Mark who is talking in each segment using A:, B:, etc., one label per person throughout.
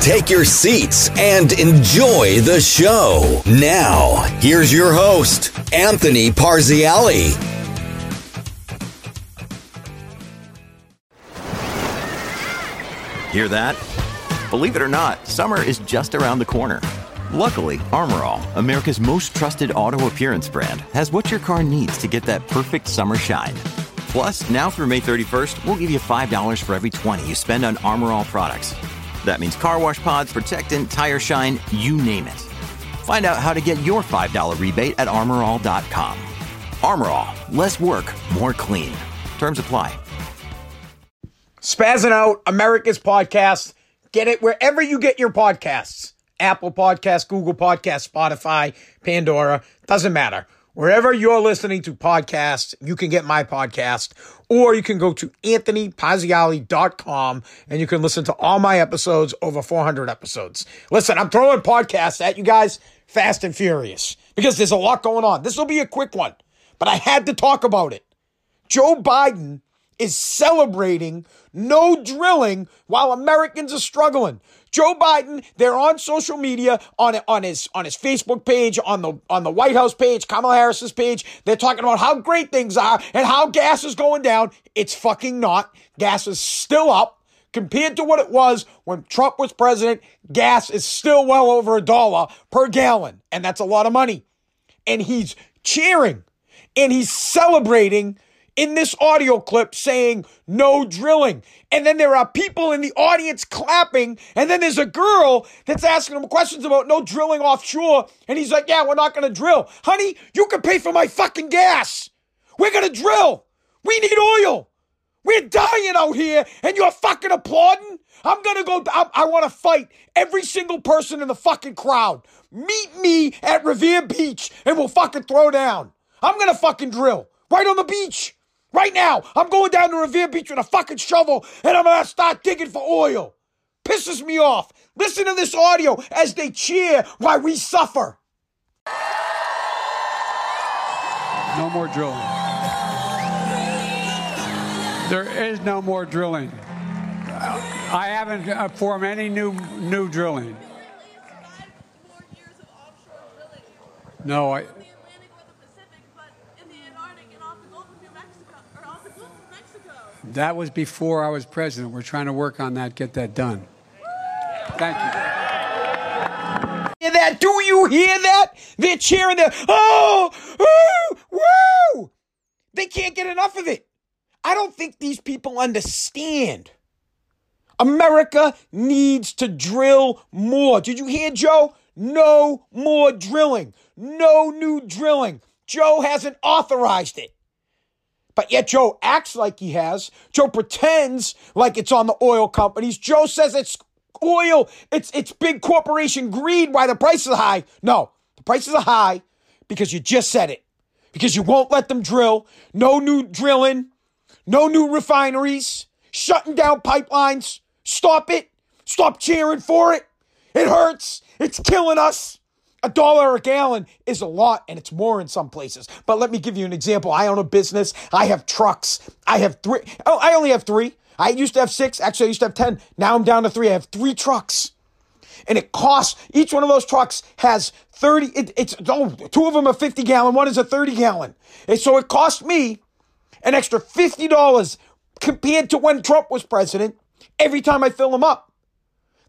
A: Take your seats and enjoy the show. Now, here's your host, Anthony Parziale.
B: Hear that? Believe it or not, summer is just around the corner. Luckily, Armorall, America's most trusted auto appearance brand, has what your car needs to get that perfect summer shine. Plus, now through May 31st, we'll give you $5 for every 20 you spend on Armorall products. That means car wash pods, protectant, tire shine, you name it. Find out how to get your $5 rebate at armorall.com. Armor All, less work, more clean. Terms apply.
C: Spazzing Out, America's podcast. Get it wherever you get your podcasts. Apple Podcast, Google Podcast, Spotify, Pandora, doesn't matter. Wherever you're listening to podcasts, you can get my podcast, or you can go to anthonyparziale.com and you can listen to all my episodes, over 400 episodes. Listen, I'm throwing podcasts at you guys fast and furious because there's a lot going on. This will be a quick one, but I had to talk about it. Joe Biden is celebrating no drilling while Americans are struggling. Joe Biden, they're on social media, on on his on his Facebook page, on the on the White House page, Kamala Harris's page. They're talking about how great things are and how gas is going down. It's fucking not. Gas is still up. Compared to what it was when Trump was president, gas is still well over a dollar per gallon. And that's a lot of money. And he's cheering and he's celebrating in this audio clip saying no drilling. And then there are people in the audience clapping. And then there's a girl that's asking him questions about no drilling offshore. And he's like, yeah, we're not going to drill. Honey, you can pay for my fucking gas. We're going to drill. We need oil. We're dying out here and you're fucking applauding? I'm gonna go, I, I wanna fight every single person in the fucking crowd. Meet me at Revere Beach and we'll fucking throw down. I'm gonna fucking drill right on the beach. Right now, I'm going down to Revere Beach with a fucking shovel and I'm gonna start digging for oil. Pisses me off. Listen to this audio as they cheer while we suffer.
D: No more drilling. There is no more drilling. I haven't uh, formed any new new drilling. No, I. That was before I was president. We're trying to work on that, get that done. Thank you.
C: Hear that? Do you hear that? They're cheering the oh, woo, woo. They can't get enough of it. I don't think these people understand. America needs to drill more. Did you hear Joe? No more drilling. No new drilling. Joe hasn't authorized it. But yet Joe acts like he has. Joe pretends like it's on the oil companies. Joe says it's oil. It's it's big corporation greed why the prices are high. No, the prices are high because you just said it. Because you won't let them drill. No new drilling. No new refineries. Shutting down pipelines. Stop it. Stop cheering for it. It hurts. It's killing us. A dollar a gallon is a lot and it's more in some places. But let me give you an example. I own a business. I have trucks. I have three. Oh, I only have three. I used to have six. Actually, I used to have 10. Now I'm down to three. I have three trucks. And it costs, each one of those trucks has 30, it, it's, oh, two of them are 50 gallon, one is a 30 gallon. And so it cost me an extra $50 compared to when Trump was president every time I fill them up.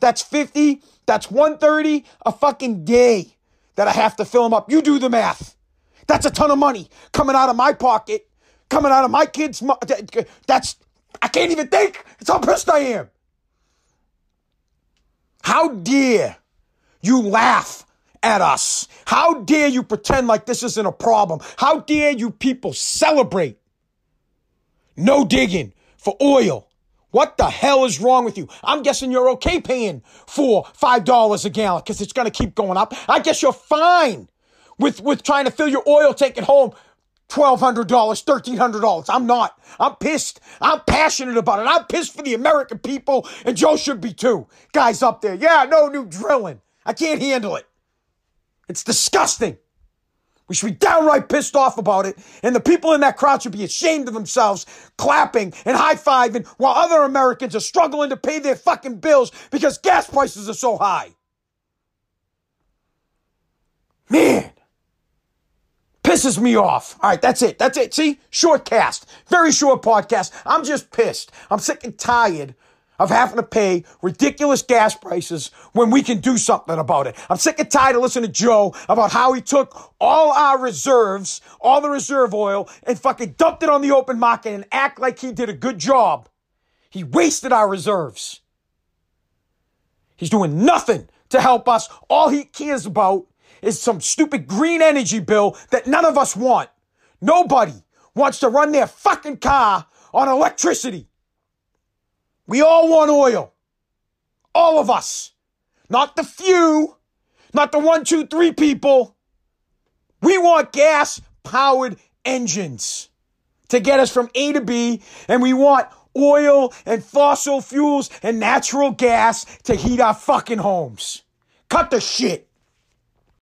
C: That's 50, that's 130 a fucking day that I have to fill them up. You do the math. That's a ton of money coming out of my pocket, coming out of my kids' mo- That's, I can't even think. It's how pissed I am. How dare you laugh at us? How dare you pretend like this isn't a problem? How dare you people celebrate no digging for oil What the hell is wrong with you? I'm guessing you're okay paying for five dollars a gallon because it's gonna keep going up. I guess you're fine with with trying to fill your oil tank at home. $1,200, $1,300. I'm not. I'm pissed. I'm passionate about it. I'm pissed for the American people, and Joe should be too. Guys up there, yeah, no new drilling. I can't handle it. It's disgusting. We should be downright pissed off about it, and the people in that crowd should be ashamed of themselves, clapping and high fiving while other Americans are struggling to pay their fucking bills because gas prices are so high. Man, pisses me off. All right, that's it. That's it. See, short cast, very short podcast. I'm just pissed. I'm sick and tired of having to pay ridiculous gas prices when we can do something about it. I'm sick and tired of listening to Joe about how he took all our reserves, all the reserve oil, and fucking dumped it on the open market and act like he did a good job. He wasted our reserves. He's doing nothing to help us. All he cares about is some stupid green energy bill that none of us want. Nobody wants to run their fucking car on electricity. We all want oil. All of us. Not the few, not the one, two, three people. We want gas powered engines to get us from A to B, and we want oil and fossil fuels and natural gas to heat our fucking homes. Cut the shit.